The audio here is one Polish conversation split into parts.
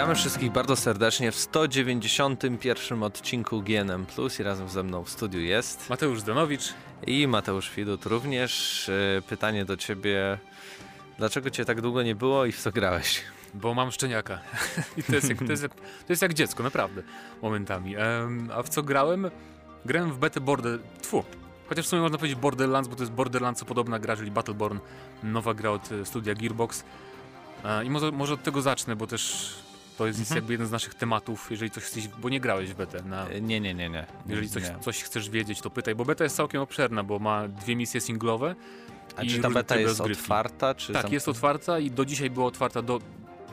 Witamy wszystkich bardzo serdecznie w 191 odcinku GNM Plus i razem ze mną w studiu jest Mateusz Zdanowicz i Mateusz Widut również. E, pytanie do ciebie, dlaczego cię tak długo nie było i w co grałeś? Bo mam szczeniaka. I to jest, jak, to, jest jak, to jest jak dziecko, naprawdę, momentami. Um, a w co grałem? Grałem w betę Border... Tfu. Chociaż w sumie można powiedzieć Borderlands, bo to jest Borderlands podobna gra, czyli Battleborn, nowa gra od e, studia Gearbox. E, I może, może od tego zacznę, bo też to jest, mhm. jakby jeden z naszych tematów, jeżeli coś chcesz, bo nie grałeś w betę. Na, e, nie, nie, nie, nie. Jeżeli coś, coś chcesz wiedzieć, to pytaj, bo beta jest całkiem obszerna, bo ma dwie misje singlowe. A czy ta beta jest rozgrywki. otwarta? Czy tak, jest otwarta i do dzisiaj była otwarta, do,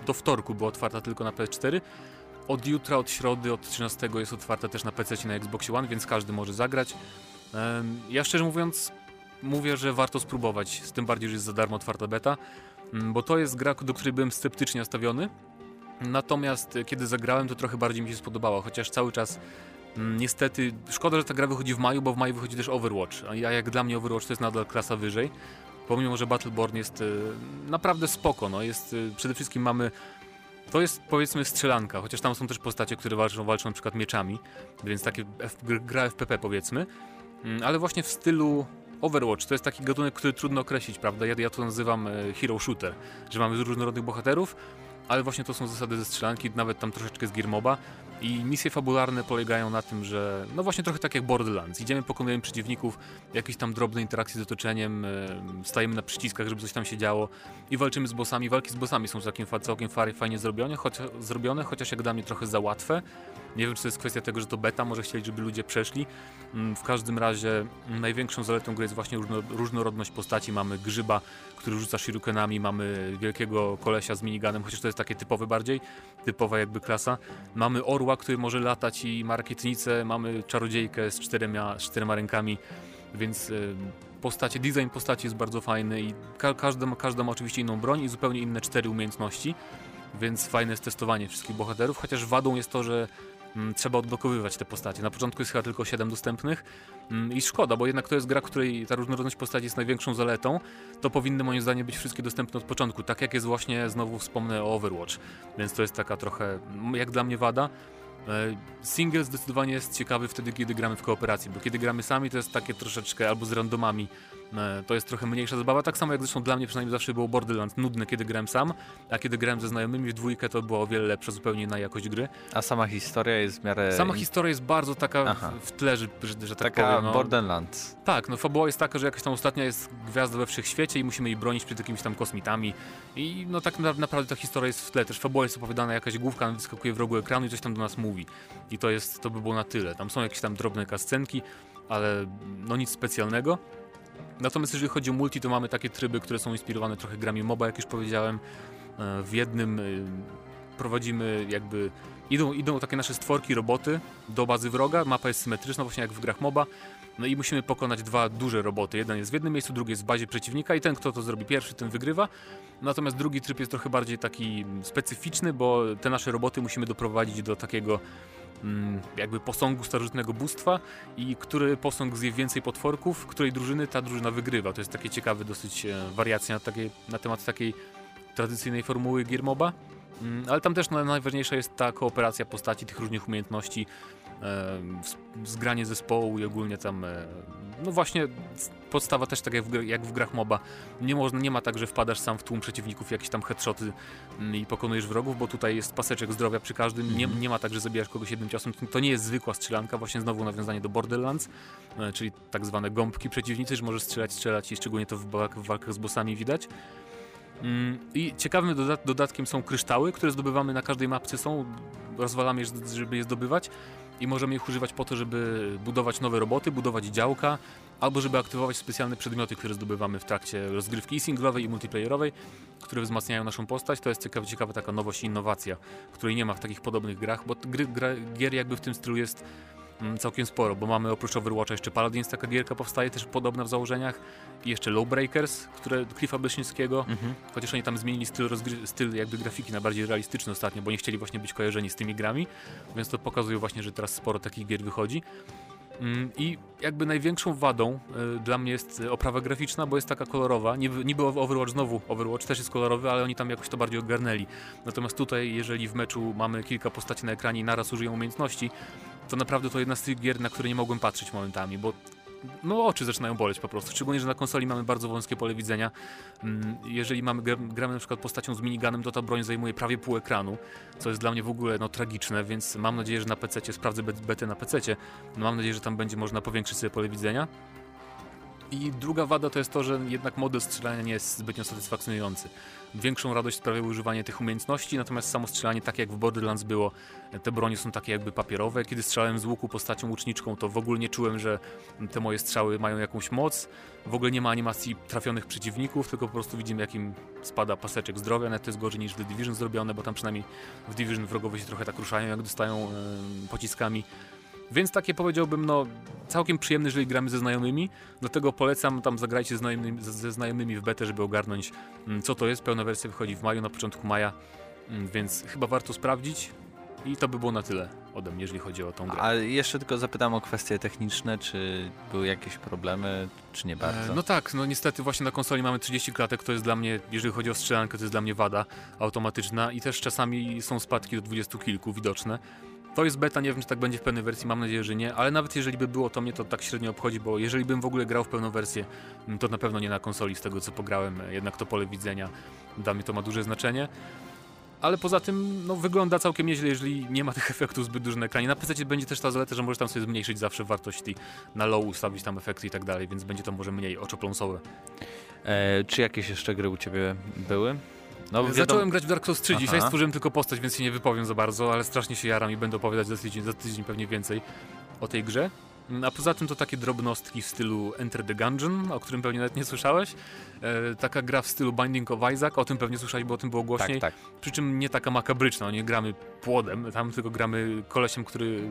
do wtorku była otwarta tylko na PS4. Od jutra, od środy, od 13 jest otwarta też na PC na Xbox One, więc każdy może zagrać. Ja szczerze mówiąc mówię, że warto spróbować, z tym bardziej, że jest za darmo otwarta beta, mm, bo to jest gra, do której byłem sceptycznie nastawiony, Natomiast e, kiedy zagrałem, to trochę bardziej mi się spodobało, chociaż cały czas mm, niestety szkoda, że ta gra wychodzi w maju, bo w maju wychodzi też Overwatch, a jak dla mnie Overwatch to jest nadal klasa wyżej. Pomimo, że Battleborn jest e, naprawdę spoko, no jest e, przede wszystkim mamy to jest powiedzmy strzelanka, chociaż tam są też postacie, które walczą, walczą na przykład mieczami, więc takie F, gra FPP powiedzmy, mm, ale właśnie w stylu Overwatch to jest taki gatunek, który trudno określić, prawda? Ja, ja to nazywam hero shooter, że mamy różnorodnych bohaterów, ale właśnie to są zasady ze strzelanki, nawet tam troszeczkę z Gearmoba i misje fabularne polegają na tym, że no właśnie trochę tak jak Borderlands, idziemy, pokonujemy przeciwników, jakieś tam drobne interakcje z otoczeniem, stajemy na przyciskach, żeby coś tam się działo i walczymy z bossami. Walki z bossami są całkiem, całkiem fajnie zrobione, choć, zrobione, chociaż jak dla mnie trochę za łatwe. Nie wiem, czy to jest kwestia tego, że to beta, może chcieli, żeby ludzie przeszli. Mm, w każdym razie największą zaletą gry jest właśnie różnorodność postaci. Mamy grzyba, który rzuca shurikenami, mamy wielkiego kolesia z miniganem, chociaż to jest takie typowe bardziej, typowa jakby klasa. Mamy orła, który może latać i ma rakietnicę, mamy czarodziejkę z czterema, z czterema rękami, więc postacie, design postaci jest bardzo fajny i ka każda, każda ma oczywiście inną broń i zupełnie inne cztery umiejętności, więc fajne jest testowanie wszystkich bohaterów, chociaż wadą jest to, że Mm, trzeba odblokowywać te postacie. Na początku jest chyba tylko 7 dostępnych mm, i szkoda, bo jednak to jest gra, której ta różnorodność postaci jest największą zaletą. To powinny moim zdaniem być wszystkie dostępne od początku, tak jak jest właśnie, znowu wspomnę o Overwatch, więc to jest taka trochę, jak dla mnie wada. E, single zdecydowanie jest ciekawy wtedy, kiedy gramy w kooperacji, bo kiedy gramy sami, to jest takie troszeczkę albo z randomami, to jest trochę mniejsza zabawa. Tak samo jak zresztą dla mnie przynajmniej zawsze było Borderlands nudne, kiedy grałem sam, a kiedy grałem ze znajomymi w dwójkę, to było o wiele lepsze zupełnie na jakość gry. A sama historia jest w miarę... Sama historia jest bardzo taka Aha. w tle, że, że, że tak taka powiem. No. Borderlands. Tak, no fabuła jest taka, że jakaś tam ostatnia jest gwiazda we wszechświecie i musimy jej bronić przed jakimiś tam kosmitami i no tak naprawdę ta historia jest w tle. Też fabuła jest opowiadana, jakaś główka wyskakuje w rogu ekranu i coś tam do nas mówi. I to jest, to by było na tyle. Tam są jakieś tam drobne kascenki, ale no nic specjalnego. Natomiast jeżeli chodzi o multi, to mamy takie tryby, które są inspirowane trochę grami MOBA, jak już powiedziałem. E, w jednym e, prowadzimy jakby idą, idą takie nasze stworki, roboty do bazy wroga, mapa jest symetryczna właśnie jak w grach MOBA, no i musimy pokonać dwa duże roboty. Jeden jest w jednym miejscu, drugi jest w bazie przeciwnika i ten, kto to zrobi pierwszy, ten wygrywa. Natomiast drugi tryb jest trochę bardziej taki specyficzny, bo te nasze roboty musimy doprowadzić do takiego Mm, jakby posągu starożytnego bóstwa i który posąg zje więcej potworków, której drużyny ta drużyna wygrywa. To jest takie ciekawe dosyć e, wariacja na, takie, na temat takiej tradycyjnej formuły Giermoba. Mm, ale tam też najważniejsza jest ta kooperacja postaci, tych różnych umiejętności, zgranie zespołu i ogólnie tam e, no właśnie podstawa też tak jak w, jak w grach MOBA. Nie, można, nie ma tak, że wpadasz sam w tłum przeciwników, jakieś tam headshoty mm, i pokonujesz wrogów, bo tutaj jest paseczek zdrowia przy każdym. Nie, mhm. nie ma tak, że zabijasz kogoś jednym ciosem. To nie jest zwykła strzelanka, właśnie znowu nawiązanie do Borderlands, e, czyli tak zwane gąbki przeciwnicy, że możesz strzelać, strzelać i szczególnie to w, w walkach z bossami widać. Mm, I ciekawym dodatkiem są kryształy, które zdobywamy na każdej mapce są, rozwalamy je, żeby je zdobywać i możemy ich używać po to, żeby budować nowe roboty, budować działka, albo żeby aktywować specjalne przedmioty, które zdobywamy w trakcie rozgrywki i singlowej i multiplayerowej, które wzmacniają naszą postać. To jest ciekawa, ciekawa taka nowość i innowacja, której nie ma w takich podobnych grach, bo gry, gra, gier jakby w tym stylu jest całkiem sporo, bo mamy oprócz Overwatcha jeszcze Paladins, taka gierka powstaje też podobna w założeniach i jeszcze Lowbreakers, które Cliffa Beszyńskiego, mhm. chociaż oni tam zmienili styl, styl jakby grafiki na bardziej realistyczny ostatnio, bo nie chcieli właśnie być kojarzeni z tymi grami, więc to pokazuje właśnie, że teraz sporo takich gier wychodzi. Mm, I jakby największą wadą y, dla mnie jest y, oprawa graficzna, bo jest taka kolorowa. Niby, niby Overwatch znowu, Overwatch też jest kolorowy, ale oni tam jakoś to bardziej ogarnęli. Natomiast tutaj, jeżeli w meczu mamy kilka postaci na ekranie i naraz użyją umiejętności, to naprawdę to jedna z tych gier, na które nie mogłem patrzeć momentami, bo no oczy zaczynają boleć po prostu. Szczególnie, że na konsoli mamy bardzo wąskie pole widzenia. Mm, Jeżeli mamy, gra- gramy na przykład postacią z miniganem, to ta broń zajmuje prawie pół ekranu, co jest dla mnie w ogóle no, tragiczne, więc mam nadzieję, że na PC sprawdzę bet- betę na PC. No, mam nadzieję, że tam będzie można powiększyć sobie pole widzenia. I druga wada to jest to, że jednak model strzelania nie jest zbytnio satysfakcjonujący. Większą radość sprawia używanie tych umiejętności, natomiast samo strzelanie, tak jak w Borderlands było, te bronie są takie jakby papierowe. Kiedy strzelałem z łuku postacią łuczniczką, to w ogóle nie czułem, że te moje strzały mają jakąś moc. W ogóle nie ma animacji trafionych przeciwników, tylko po prostu widzimy, jak im spada paseczek zdrowia. Nawet to jest gorzej niż w The Division zrobione, bo tam przynajmniej w Division wrogowie się trochę tak ruszają, jak dostają em, pociskami. Więc takie powiedziałbym, no całkiem przyjemne, jeżeli gramy ze znajomymi. Dlatego polecam tam zagrajcie ze znajomymi, ze- znajomymi w betę, żeby ogarnąć mm, co to jest. Pełna wersja wychodzi w maju, na początku maja, Mm, więc chyba warto sprawdzić. I to by było na tyle ode mnie, jeżeli chodzi o tą grę. A jeszcze tylko zapytam o kwestie techniczne, czy były jakieś problemy, czy nie bardzo? E, No tak, no niestety właśnie na konsoli mamy 30 klatek, to jest dla mnie, jeżeli chodzi o strzelankę, to jest dla mnie wada automatyczna i też czasami są spadki do 20 kilku widoczne. To jest beta, nie wiem czy tak będzie w pełnej wersji, mam nadzieję, że nie, ale nawet jeżeli by było, to mnie to tak średnio obchodzi, bo jeżeli bym w ogóle grał w pełną wersję, to na pewno nie na konsoli z tego co pograłem, e, jednak to pole widzenia, dla mnie to ma duże znaczenie. Ale poza tym, no wygląda całkiem nieźle, jeżeli nie ma tych efektów zbyt dużo na ekranie. Na PC będzie też ta zaleta, że możesz tam sobie zmniejszyć zawsze wartość i na low ustawić tam efekty i tak dalej, więc będzie to może mniej oczopląsowe. E, czy jakieś jeszcze gry u ciebie były? No wiadomo- Zacząłem grać w Dark Souls 3, dzisiaj Aha. stworzyłem tylko postać, więc się nie wypowiem za bardzo, ale strasznie się jaram i będę opowiadać za tydzień, za tydzień pewnie więcej o tej grze. Mm, A poza tym to takie drobnostki w stylu Enter the Gungeon, o którym pewnie nawet nie słyszałeś. E, taka gra w stylu Binding of Isaac, o tym pewnie słyszałeś, bo o tym było głośniej. Tak, tak. Przy czym nie taka makabryczna, nie gramy płodem, tam tylko gramy kolesiem, który...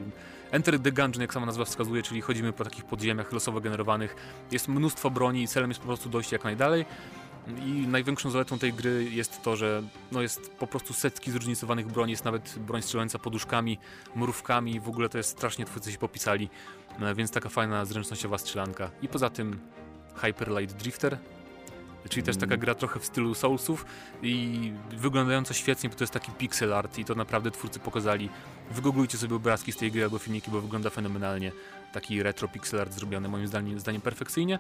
Enter the Gungeon, jak sama nazwa wskazuje, czyli chodzimy po takich podziemiach losowo generowanych. Jest mnóstwo broni i celem jest po prostu dojść jak najdalej. I największą zaletą tej gry jest to, że no jest po prostu setki zróżnicowanych broni, jest nawet broń strzelająca poduszkami, mrówkami, w ogóle to jest strasznie twórcy się popisali, e, więc taka fajna zręcznościowa strzelanka. I poza tym Hyper Light Drifter, czyli też taka Mm. gra trochę w stylu Soulsów i wyglądająca świetnie, bo to jest taki pixel art i to naprawdę twórcy pokazali. Wygooglujcie sobie obrazki z tej gry albo filmiki, bo wygląda fenomenalnie. Taki retro pixel art zrobiony moim zdaniem, zdaniem perfekcyjnie.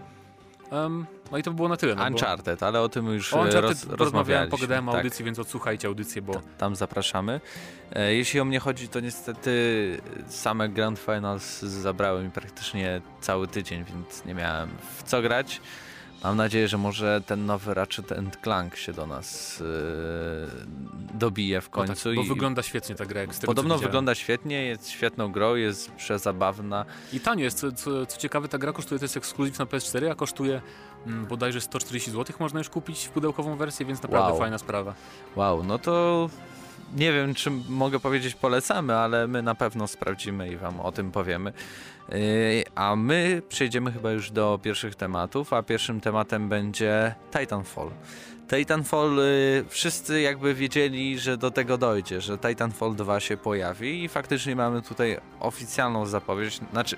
Em, no i to by było na tyle. No bo- Uncharted, ale o tym już o Uncharted roz, rozmawiałem, pogadałem o tak. audycji, więc odsłuchajcie audycję, bo T- Tam zapraszamy. E, Jeśli o mnie chodzi, to niestety same Grand Finals zabrały mi praktycznie cały tydzień, więc nie miałem w co grać. Mam nadzieję, że może ten nowy Ratchet Clank się do nas e, dobije w no końcu. tak, bo i wygląda świetnie ta gra, jak z tego Podobno wygląda świetnie, jest świetną grą, jest przezabawna. I tanio jest, co, co, co ciekawe, ta gra kosztuje, to jest ekskluzyw na PS4, a kosztuje mm, bodajże 140 zł, można już kupić w pudełkową wersję, więc naprawdę Wow. fajna sprawa. Wow, no to nie wiem, czy mogę powiedzieć polecamy, ale my na pewno sprawdzimy i wam o tym powiemy. Yy, A my przejdziemy chyba już do pierwszych tematów, a pierwszym tematem będzie Titanfall. Titanfall, yy, wszyscy jakby wiedzieli, że do tego dojdzie, że Titanfall 2 się pojawi i faktycznie mamy tutaj oficjalną zapowiedź, znaczy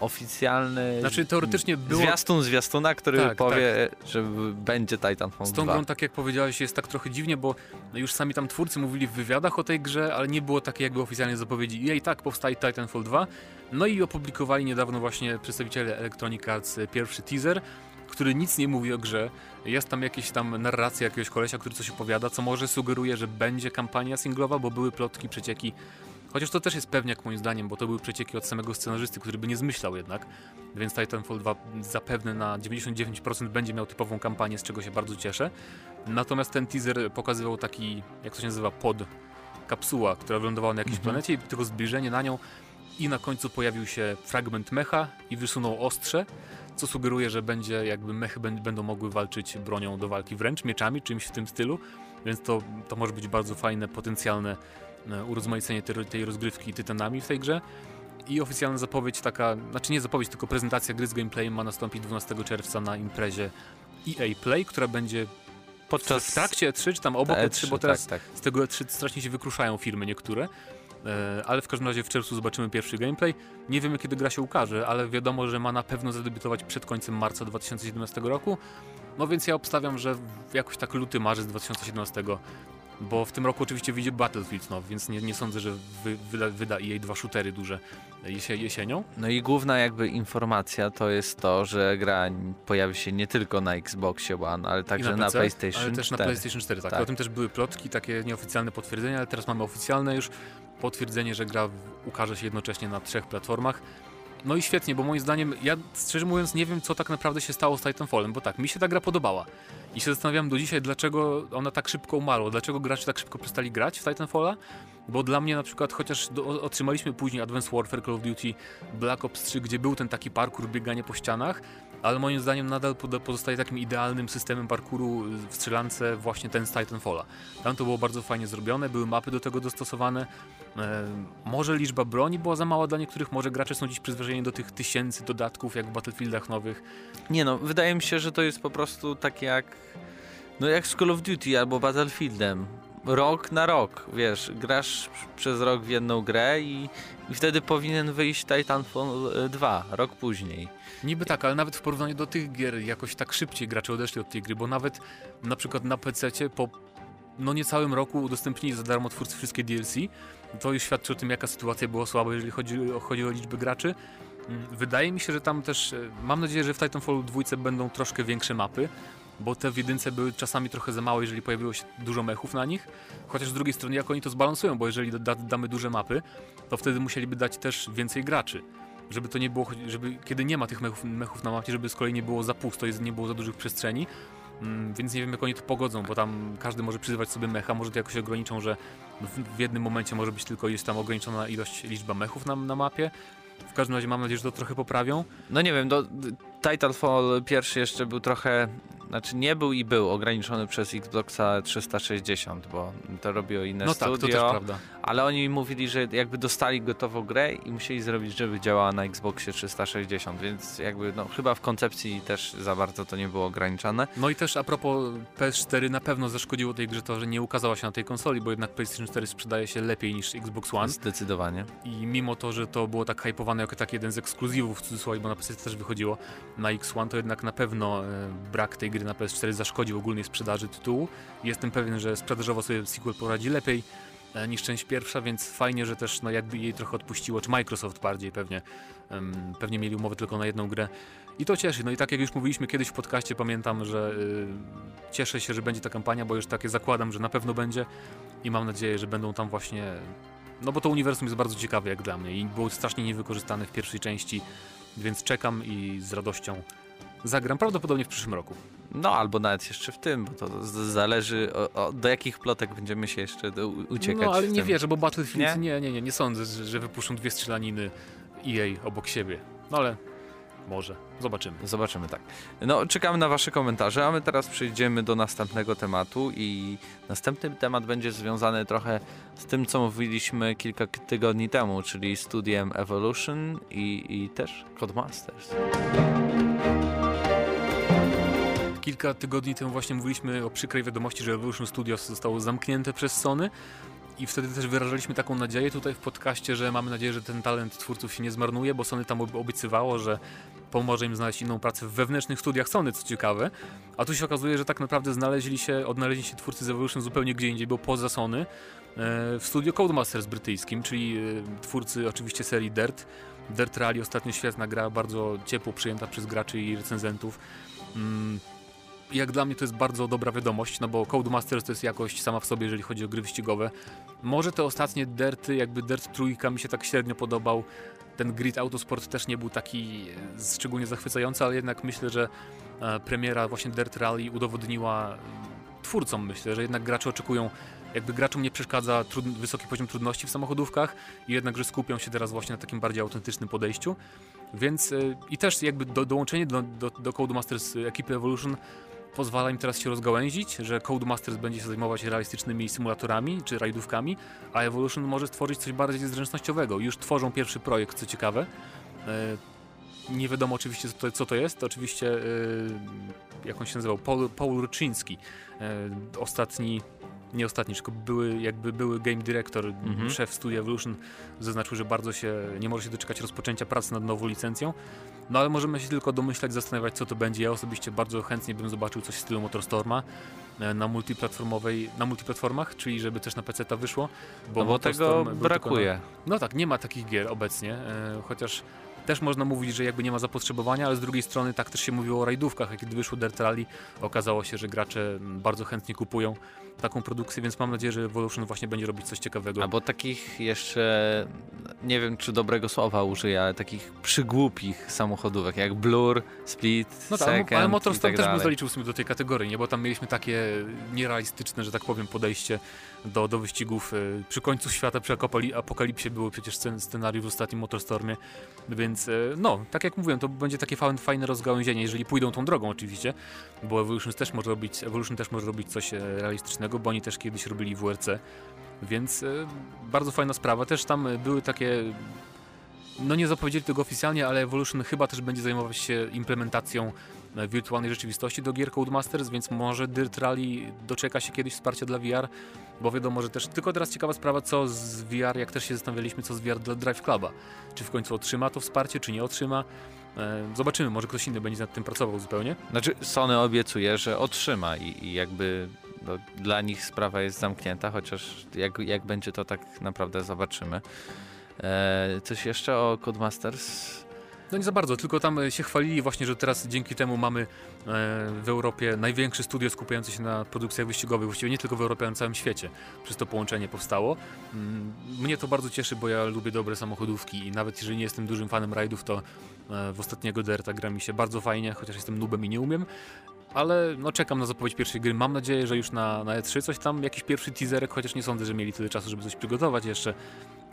oficjalny Znaczy teoretycznie było... zwiastun zwiastuna, który Tak, powie, że będzie Titanfall Z tą 2. grą, tak jak powiedziałeś, jest tak trochę dziwnie, bo już sami tam twórcy mówili w wywiadach o tej grze, ale nie było takiej jakby oficjalnej zapowiedzi. Jej tak powstaje Titanfall 2. No i opublikowali niedawno właśnie przedstawiciele Electronic Arts pierwszy teaser, który nic nie mówi o grze. Jest tam jakieś tam narracja jakiegoś kolesia, który coś opowiada, co może sugeruje, że będzie kampania singlowa, bo były plotki, przecieki. Chociaż to też jest pewniak moim zdaniem, bo to były przecieki od samego scenarzysty, który by nie zmyślał jednak. Więc Titanfall 2 zapewne na 99% będzie miał typową kampanię, z czego się bardzo cieszę. Natomiast ten teaser pokazywał taki, jak to się nazywa, pod kapsuła, która wylądowała na jakiejś Mhm. planecie i tylko zbliżenie na nią i na końcu pojawił się fragment mecha i wysunął ostrze, co sugeruje, że będzie jakby mechy bę- będą mogły walczyć bronią do walki wręcz, mieczami, czymś w tym stylu, więc to, to może być bardzo fajne, potencjalne urozmaicenie tej, tej rozgrywki tytanami w tej grze. I oficjalna zapowiedź taka, znaczy nie zapowiedź, tylko prezentacja gry z gameplayem ma nastąpić 12 czerwca na imprezie EA Play, która będzie Podczas w trakcie E3, czy tam obok E3, E3, bo teraz tak, tak. z tego E3 strasznie się wykruszają firmy niektóre. E, ale w każdym razie w czerwcu zobaczymy pierwszy gameplay. Nie wiemy kiedy gra się ukaże, ale wiadomo, że ma na pewno zadebiutować przed końcem marca 2017 roku. No więc ja obstawiam, że jakoś tak luty, marzec 2017 bo w tym roku oczywiście wyjdzie Battlefield no, więc nie, nie sądzę, że wy, wyda, wyda EA dwa shootery duże jesie, jesienią. No i główna jakby informacja to jest to, że gra pojawi się nie tylko na Xboxie One, ale także na, na, PC, PlayStation ale też 4. na PlayStation 4, tak. Tak. O tym też były plotki, takie nieoficjalne potwierdzenia, ale teraz mamy oficjalne już potwierdzenie, że gra ukaże się jednocześnie na trzech platformach. No i świetnie, bo moim zdaniem, ja szczerze mówiąc nie wiem, co tak naprawdę się stało z Titanfallem, bo tak, mi się ta gra podobała. I się zastanawiam do dzisiaj, dlaczego ona tak szybko umarła, dlaczego gracze tak szybko przestali grać w Titanfalla, bo dla mnie na przykład, chociaż do, otrzymaliśmy później Advanced Warfare, Call of Duty, Black Ops 3, gdzie był ten taki parkour, bieganie po ścianach, ale moim zdaniem nadal pozostaje takim idealnym systemem parkouru w strzelance właśnie ten z Titanfalla. Tam to było bardzo fajnie zrobione, były mapy do tego dostosowane. E, może liczba broni była za mała dla niektórych, może gracze są dziś przyzwyczajeni do tych tysięcy dodatków jak w Battlefieldach nowych. Nie no, wydaje mi się, że to jest po prostu tak jak no jak z Call of Duty albo Battlefieldem. Rok na rok, wiesz, grasz przez rok w jedną grę i, i wtedy powinien wyjść Titanfall e, 2, rok później. Niby tak, ale nawet w porównaniu do tych gier jakoś tak szybciej gracze odeszli od tej gry, bo nawet na przykład na PC po no niecałym roku udostępnili za darmo twórcy wszystkie DLC. To już świadczy o tym, jaka sytuacja była słaba, jeżeli chodzi, o- chodzi o liczbę graczy. Mm, Wydaje mi się, że tam też, e, mam nadzieję, że w Titanfallu 2 będą troszkę większe mapy, bo te w jedynce były czasami trochę za małe, jeżeli pojawiło się dużo mechów na nich. Chociaż z drugiej strony, jak oni to zbalansują, bo jeżeli da, damy duże mapy, to wtedy musieliby dać też więcej graczy. Żeby to nie było, żeby kiedy nie ma tych mechów, mechów na mapie, żeby z kolei nie było za pusto, nie było za dużych przestrzeni. Mm, Więc nie wiem, jak oni to pogodzą, bo tam każdy może przyzywać sobie mecha, może to jakoś ograniczą, że w, w jednym momencie może być tylko jest tam ograniczona ilość, liczba mechów na, na mapie. W każdym razie mam nadzieję, że to trochę poprawią. No nie wiem, do, Titanfall pierwszy jeszcze był trochę, znaczy nie był i był ograniczony przez Xboxa 360, bo to robiło inne No tak, to studio. też prawda. Ale oni mówili, że jakby dostali gotową grę i musieli zrobić, żeby działała na Xboxie 360, więc jakby no chyba w koncepcji też za bardzo to nie było ograniczone. No i też a propos PS4 na pewno zaszkodziło tej grze to, że nie ukazała się na tej konsoli, bo jednak PlayStation 4 sprzedaje się lepiej niż Xbox One. Zdecydowanie. I mimo to, że to było tak hypowane jako taki jeden z ekskluzywów w cudzysłowie, bo na PS też wychodziło na X1, to jednak na pewno e, brak tej gry na PS4 zaszkodził ogólnej sprzedaży tytułu. Jestem pewien, że sprzedażowo sobie sequel poradzi lepiej e, niż część pierwsza, więc fajnie, że też no, jakby jej trochę odpuściło, czy Microsoft bardziej pewnie. em, pewnie mieli umowę tylko na jedną grę. I to cieszy. No i tak jak już mówiliśmy kiedyś w podcaście, pamiętam, że y, cieszę się, że będzie ta kampania, bo już takie zakładam, że na pewno będzie i mam nadzieję, że będą tam właśnie no bo to uniwersum jest bardzo ciekawe jak dla mnie i było strasznie niewykorzystane w pierwszej części, więc czekam i z radością zagram prawdopodobnie w przyszłym roku. No albo nawet jeszcze w tym, bo to z- zależy o, o, do jakich plotek będziemy się jeszcze do, uciekać. No ale w nie tym. wierzę, bo Battlefield Nie? nie, nie, nie, nie sądzę, że, że wypuszczą dwie strzelaniny EA obok siebie. No ale może, zobaczymy. Zobaczymy tak. No, czekamy na Wasze komentarze, a my teraz przejdziemy do następnego tematu i następny temat będzie związany trochę z tym, co mówiliśmy kilka tygodni temu, czyli studiem Evolution i, i też Codemasters. Kilka tygodni temu właśnie mówiliśmy o przykrej wiadomości, że Evolution Studios zostało zamknięte przez Sony i wtedy też wyrażaliśmy taką nadzieję tutaj w podcaście, że mamy nadzieję, że ten talent twórców się nie zmarnuje, bo Sony tam ob- obiecywało, że pomoże im znaleźć inną pracę w wewnętrznych studiach Sony, co ciekawe. A tu się okazuje, że tak naprawdę znaleźli się, odnaleźli się twórcy z Evolution zupełnie gdzie indziej, bo poza Sony, e, w studio Codemasters brytyjskim, czyli e, twórcy oczywiście serii Dirt. Dirt Rally, ostatnio świetna gra, bardzo ciepło przyjęta przez graczy i recenzentów. Jak dla mnie to jest bardzo dobra wiadomość, no bo Codemasters to jest jakość sama w sobie, jeżeli chodzi o gry wyścigowe. Może te ostatnie Dirty, jakby Dirt trójka mi się tak średnio podobał. Ten Grid Autosport też nie był taki e, szczególnie zachwycający, ale jednak myślę, że e, premiera właśnie Dirt Rally udowodniła mm, twórcom, myślę, że jednak gracze oczekują, jakby graczom nie przeszkadza wysoki poziom trudności w samochodówkach i jednak, że skupią się teraz właśnie na takim bardziej autentycznym podejściu. Więc e, i też jakby do, dołączenie do, do, do Codemasters e, ekipy Evolution pozwala im teraz się rozgałęzić, że Codemasters będzie się zajmować realistycznymi symulatorami czy rajdówkami, a Evolution może stworzyć coś bardziej zręcznościowego. Już tworzą pierwszy projekt, co ciekawe. E, Nie wiadomo oczywiście, co to, co to jest. Oczywiście, e, jak on się nazywał, Paul, Paul Ruczyński, e, ostatni nie ostatni, tylko były, jakby były game director, Mhm. szef Studio Evolution zaznaczył, że bardzo się, nie może się doczekać rozpoczęcia pracy nad nową licencją. No ale możemy się tylko domyślać, zastanawiać co to będzie. Ja osobiście bardzo chętnie bym zobaczył coś w stylu Motorstorma e, na multiplatformowej, na multiplatformach, czyli żeby też na PC ta wyszło. Bo, no bo tego brakuje. Na, no tak, nie ma takich gier obecnie, e, chociaż też można mówić, że jakby nie ma zapotrzebowania, ale z drugiej strony tak też się mówiło o rajdówkach, jak kiedy wyszło Dirt Rally, okazało się, że gracze bardzo chętnie kupują taką produkcję, więc mam nadzieję, że Evolution właśnie będzie robić coś ciekawego. Albo takich jeszcze, nie wiem czy dobrego słowa użyję, ale takich przygłupich samochodówek, jak Blur, Split, No tak, Second ale Motorstorm tak też bym zaliczył w sumie do tej kategorii, nie? bo tam mieliśmy takie nierealistyczne, że tak powiem, podejście do, do wyścigów. e, Przy końcu świata, przy apokalipsie było przecież scen- scenariusz w ostatnim Motorstormie, więc e, no, tak jak mówiłem, to będzie takie fajne, rozgałęzienie, jeżeli pójdą tą drogą oczywiście, bo Evolution też może robić, Evolution też może robić coś e, realistycznego, bo oni też kiedyś robili WRC, więc bardzo fajna sprawa. Też tam były takie no nie zapowiedzieli tego oficjalnie, ale Evolution chyba też będzie zajmować się implementacją wirtualnej rzeczywistości do gier Codemasters, więc może Dirt Rally doczeka się kiedyś wsparcia dla VR, bo wiadomo, że też tylko teraz ciekawa sprawa, co z VR, jak też się zastanawialiśmy, co z VR dla Drive Cluba. Czy w końcu otrzyma to wsparcie, czy nie otrzyma. E, Zobaczymy, może ktoś inny będzie nad tym pracował zupełnie. Znaczy Sony obiecuje, że otrzyma i, i jakby no, dla nich sprawa jest zamknięta, chociaż jak, jak będzie to tak naprawdę zobaczymy. E, coś jeszcze o Codemasters? No nie za bardzo, tylko tam e, się chwalili właśnie, że teraz dzięki temu mamy e, w Europie największe studio skupiające się na produkcjach wyścigowych, właściwie nie tylko w Europie, ale na całym świecie. Przez to połączenie powstało. Mm, Mnie to bardzo cieszy, bo ja lubię dobre samochodówki i nawet jeżeli nie jestem dużym fanem rajdów, to e, w ostatniego Derta gra mi się bardzo fajnie, chociaż jestem nubem i nie umiem. Ale no czekam na zapowiedź pierwszej gry. Mam nadzieję, że już na, na E3 coś tam, jakiś pierwszy teaserek, chociaż nie sądzę, że mieli tyle czasu, żeby coś przygotować jeszcze.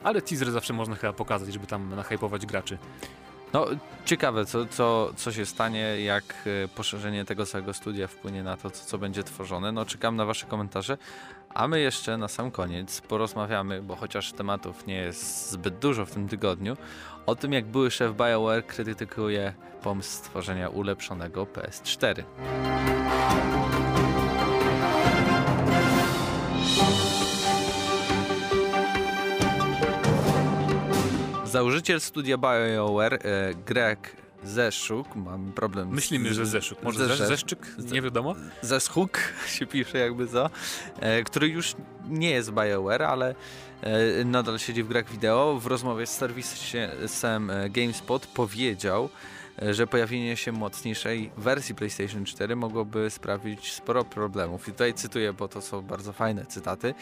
Ale teaser zawsze można chyba pokazać, żeby tam nahypować graczy. No, ciekawe, co, co, co się stanie, jak e, poszerzenie tego całego studia wpłynie na to, co, co będzie tworzone. No, czekam na Wasze komentarze. A my jeszcze na sam koniec porozmawiamy, bo chociaż tematów nie jest zbyt dużo w tym tygodniu, o tym, jak były szef BioWare krytykuje pomysł stworzenia ulepszonego PS4. Założyciel studia BioWare, e, Greg Zeszuk, mam problem z- Myślimy, że Zeszuk. Może Zeszek. Zesz, Zeszczyk? Nie wiadomo. Zeschuk się pisze jakby co, e, który już nie jest BioWare, ale e, nadal siedzi w grach wideo. W rozmowie z serwisem e, GameSpot powiedział, e, że pojawienie się mocniejszej wersji PlayStation 4 mogłoby sprawić sporo problemów. I tutaj cytuję, bo to są bardzo fajne cytaty.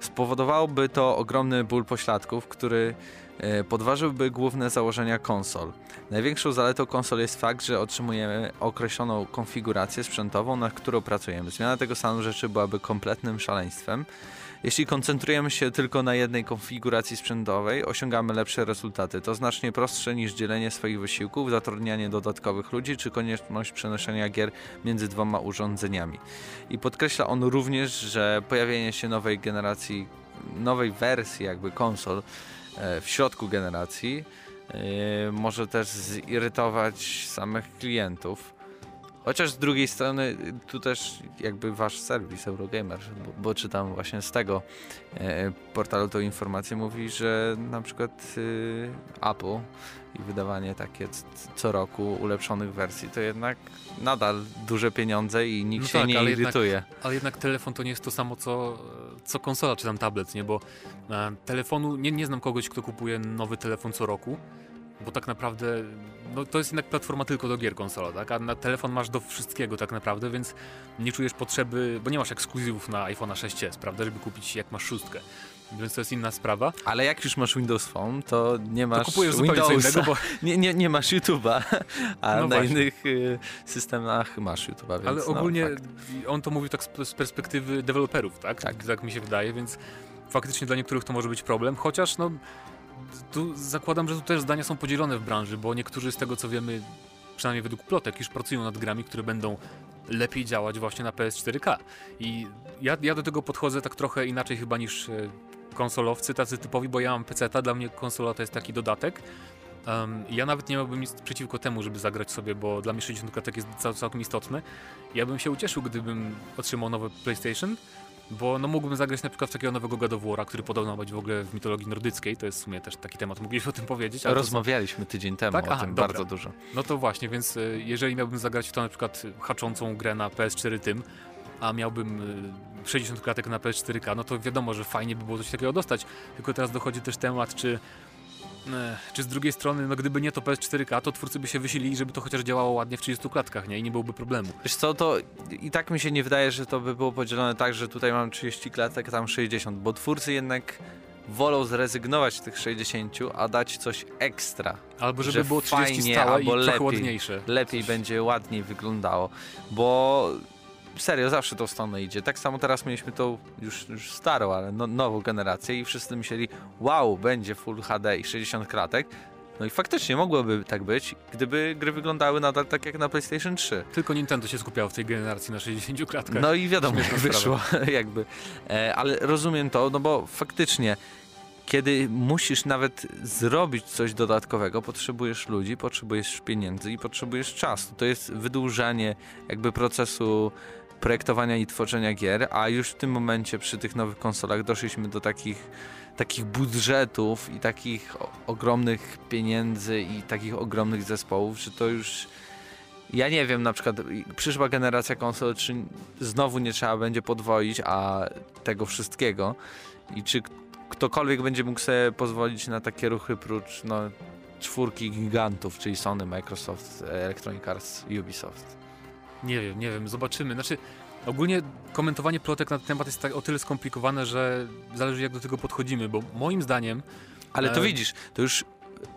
Spowodowałoby to ogromny ból pośladków, który podważyłby główne założenia konsol. Największą zaletą konsol jest fakt, że otrzymujemy określoną konfigurację sprzętową, nad którą pracujemy. Zmiana tego stanu rzeczy byłaby kompletnym szaleństwem. Jeśli koncentrujemy się tylko na jednej konfiguracji sprzętowej, osiągamy lepsze rezultaty. To znacznie prostsze niż dzielenie swoich wysiłków, zatrudnianie dodatkowych ludzi czy konieczność przenoszenia gier między dwoma urządzeniami. I podkreśla on również, że pojawienie się nowej generacji, nowej wersji jakby konsol e, w środku generacji e, może też zirytować samych klientów. Chociaż z drugiej strony tu też jakby wasz serwis Eurogamer, bo, bo czytam właśnie z tego e, portalu tą informację, mówi, że na przykład Apple i wydawanie takie co roku ulepszonych wersji to jednak nadal duże pieniądze i nikt No się tak, nie ale jednak- irytuje. Ale jednak telefon to nie jest to samo, co, co konsola czy tam tablet, nie? Bo e, telefonu, nie, nie znam kogoś, kto kupuje nowy telefon co roku, bo tak naprawdę no, to jest jednak platforma tylko do gier konsola, tak? A na telefon masz do wszystkiego tak naprawdę, więc nie czujesz potrzeby, bo nie masz ekskluzywów na iPhone'a 6s, prawda, żeby kupić jak masz szóstkę. Więc to jest inna sprawa. Ale jak już masz Windows Phone, to nie masz To kupujesz zupełnie Windowsa. innego, bo Nie, nie, nie masz YouTube'a, a No na właśnie. innych y, systemach masz YouTube'a, więc Ale no, ogólnie fakt. on to mówił tak z, z perspektywy deweloperów, tak? Tak. tak? mi się wydaje, więc faktycznie dla niektórych to może być problem, chociaż no tu zakładam, że tu też zdania są podzielone w branży, bo niektórzy z tego co wiemy, przynajmniej według plotek, już pracują nad grami, które będą lepiej działać właśnie na PS4K. I ja, ja do tego podchodzę tak trochę inaczej chyba niż e, konsolowcy tacy typowi, bo ja mam PC-ta, dla mnie konsola to jest taki dodatek. Um, ja nawet nie miałbym nic przeciwko temu, żeby zagrać sobie, bo dla mnie 60 klatek jest cał, całkiem istotne. Ja bym się ucieszył, gdybym otrzymał nowe PlayStation, Bo no mógłbym zagrać na przykład w takiego nowego God of War'a, który podobno być w ogóle w mitologii nordyckiej, to jest w sumie też taki temat, mogliśmy o tym powiedzieć. Rozmawialiśmy tydzień temu Tak? o Aha, tym dobra. bardzo dużo. No to właśnie, więc y, jeżeli miałbym zagrać w to na przykład haczącą grę na PS4 tym, a miałbym y, 60 klatek na PS4K, no to wiadomo, że fajnie by było coś takiego dostać. Tylko teraz dochodzi też temat, czy, e, czy z drugiej strony, no gdyby nie to PS4K, to twórcy by się wysilili, żeby to chociaż działało ładnie w 30 klatkach, nie? I nie byłoby problemu. Wiesz co, to i tak mi się nie wydaje, że to by było podzielone tak, że tutaj mam 30 klatek, a tam 60, bo twórcy jednak wolą zrezygnować z tych 60, a dać coś ekstra. Albo żeby Że było 30 fajnie, stałe i albo trochę lepiej. ładniejsze. Lepiej Coś- będzie, ładniej wyglądało, bo serio, zawsze to w stronę idzie. Tak samo teraz mieliśmy tą już, już starą, ale no, nową generację i wszyscy myśleli, wow, będzie Full HD i 60 klatek. No i faktycznie mogłoby tak być, gdyby gry wyglądały nadal tak jak na PlayStation 3. Tylko Nintendo się skupiało w tej generacji na 60 klatkach. No i wiadomo, jak wyszło, jakby. E, ale rozumiem to, no bo faktycznie, kiedy musisz nawet zrobić coś dodatkowego, potrzebujesz ludzi, potrzebujesz pieniędzy i potrzebujesz czasu. To jest wydłużanie jakby procesu projektowania i tworzenia gier, a już w tym momencie przy tych nowych konsolach doszliśmy do takich, takich budżetów i takich ogromnych pieniędzy i takich ogromnych zespołów, że to już ja nie wiem, na przykład przyszła generacja konsol, czy znowu nie trzeba będzie podwoić a tego wszystkiego i czy ktokolwiek będzie mógł sobie pozwolić na takie ruchy prócz no, czwórki gigantów, czyli Sony, Microsoft, Electronic Arts, Ubisoft. Nie wiem, nie wiem, zobaczymy. Znaczy, ogólnie komentowanie plotek na ten temat jest tak o tyle skomplikowane, że zależy jak do tego podchodzimy, bo moim zdaniem Ale to E, widzisz, to już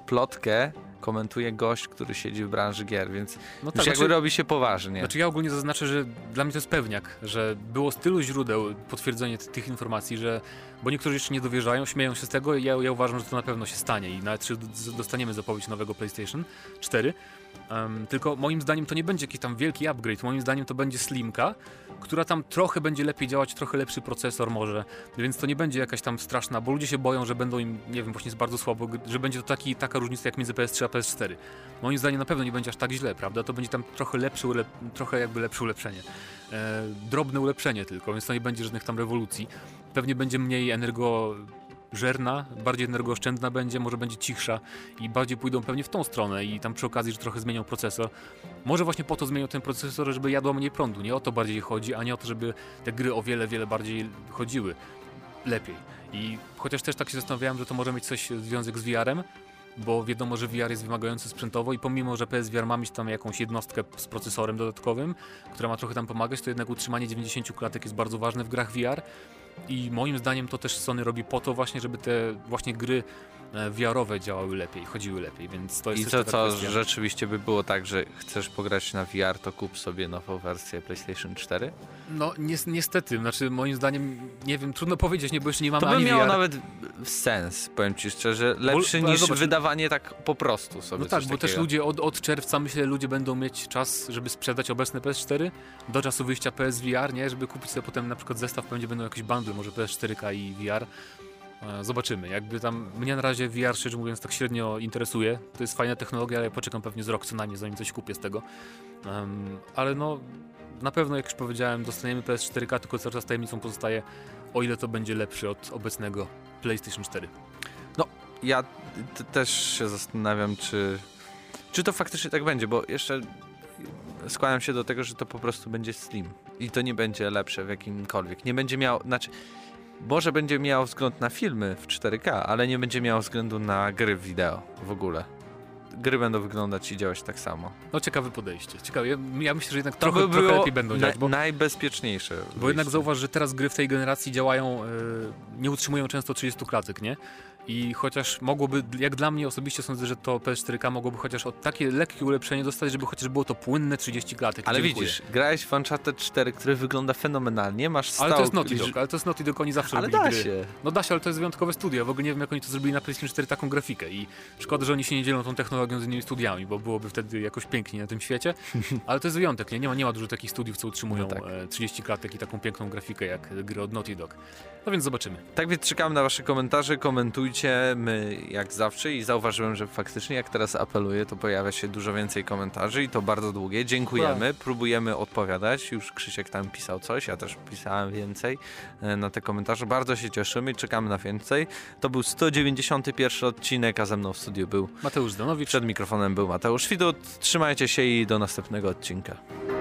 plotkę komentuje gość, który siedzi w branży gier, więc no już tak, jakby znaczy, robi się poważnie. znaczy ja ogólnie zaznaczę, że dla mnie to jest pewniak, że było z tylu źródeł potwierdzenie tych informacji, że bo niektórzy jeszcze nie dowierzają, śmieją się z tego i ja, ja uważam, że to na pewno się stanie i nawet czy dostaniemy zapowiedź nowego PlayStation 4. Em, tylko moim zdaniem to nie będzie jakiś tam wielki upgrade, moim zdaniem to będzie slimka, która tam trochę będzie lepiej działać, trochę lepszy procesor może, więc to nie będzie jakaś tam straszna, bo ludzie się boją, że będą im, nie wiem, właśnie bardzo słabo, że będzie to taki, taka różnica jak między PS3 a PS4. Moim zdaniem na pewno nie będzie aż tak źle, prawda? To będzie tam trochę lepsze, ulep- trochę jakby lepsze ulepszenie. E, drobne ulepszenie tylko, więc to nie będzie żadnych tam rewolucji. Pewnie będzie mniej energożerna, bardziej energooszczędna będzie, może będzie cichsza i bardziej pójdą pewnie w tą stronę i tam przy okazji, że trochę zmienią procesor. Może właśnie po to zmienią ten procesor, żeby jadła mniej prądu. Nie o to bardziej chodzi, a nie o to, żeby te gry o wiele, wiele bardziej chodziły lepiej. I chociaż też tak się zastanawiałem, że to może mieć coś związek z VR-em, bo wiadomo, że VR jest wymagający sprzętowo i pomimo, że PSVR ma mieć tam jakąś jednostkę z procesorem dodatkowym, która ma trochę tam pomagać, to jednak utrzymanie 90 klatek jest bardzo ważne w grach VR i moim zdaniem to też Sony robi po to właśnie, żeby te właśnie gry e, VR-owe działały lepiej, chodziły lepiej, więc to jest I to co, kwestia. rzeczywiście by było tak, że chcesz pograć na VR, to kup sobie nową wersję PlayStation 4? No nies- niestety, znaczy moim zdaniem, nie wiem, trudno powiedzieć, nie, bo jeszcze nie mamy To by miało VR. nawet sens, powiem ci szczerze, lepszy ale niż zobacz- wydawanie tak po prostu sobie No tak, bo też ludzie od, od czerwca, myślę, ludzie będą mieć czas, żeby sprzedać obecne PS4 do czasu wyjścia PSVR, nie? Żeby kupić sobie potem na przykład zestaw, będzie będą jakieś bundle, może PS4K i VR. E, Zobaczymy. Jakby tam mnie na razie VR, szczerze mówiąc, tak średnio interesuje. To jest fajna technologia, ale ja poczekam pewnie z rok co najmniej, zanim coś kupię z tego. Em, ale no, na pewno, jak już powiedziałem, dostaniemy PS4K, tylko cały czas tajemnicą pozostaje, o ile to będzie lepszy od obecnego PlayStation 4. Ja t- też się zastanawiam, czy, czy to faktycznie tak będzie, bo jeszcze skłaniam się do tego, że to po prostu będzie Slim i to nie będzie lepsze w jakimkolwiek. Nie będzie miał, znaczy, może będzie miał wzgląd na filmy w 4K, ale nie będzie miał względu na gry wideo w ogóle. Gry będą wyglądać i działać tak samo. No ciekawe podejście. Ciekawe. Ja, ja myślę, że jednak To trochę, by trochę lepiej będą na, działać, bo najbezpieczniejsze. Bo jednak wyjście. zauważ, że teraz gry w tej generacji działają, e, nie utrzymują często 30 klatek, nie? I chociaż mogłoby, jak dla mnie osobiście sądzę, że to PS4K mogłoby chociaż od takie lekkie ulepszenie dostać, żeby chociaż było to płynne 30 klatek. Ale Dziękuję. widzisz, grałeś w Uncharted 4, który wygląda fenomenalnie, masz stał... Ale to jest Naughty Dog, ale to jest Naughty Dog, oni zawsze Ale da gry. się. No da się, ale to jest wyjątkowe studio. W ogóle nie wiem, jak oni to zrobili na PlayStation 4 taką grafikę. I szkoda, że oni się nie dzielą tą technologią z innymi studiami, bo byłoby wtedy jakoś pięknie na tym świecie. Ale to jest wyjątek, nie? Nie ma, nie ma dużo takich studiów, co utrzymują No tak. e, 30 klatek i taką piękną grafikę jak gry od Naughty Dog. No więc zobaczymy. Tak więc czekamy na wasze komentarze, komentujcie my jak zawsze i zauważyłem, że faktycznie jak teraz apeluję, to pojawia się dużo więcej komentarzy i to bardzo długie. Dziękujemy, próbujemy odpowiadać. Już Krzysiek tam pisał coś, ja też pisałem więcej e, na te komentarze. Bardzo się cieszymy, czekamy na więcej. To był 191 odcinek, a ze mną w studiu był Mateusz Zdanowicz. przed mikrofonem był Mateusz Widut. Trzymajcie się i do następnego odcinka.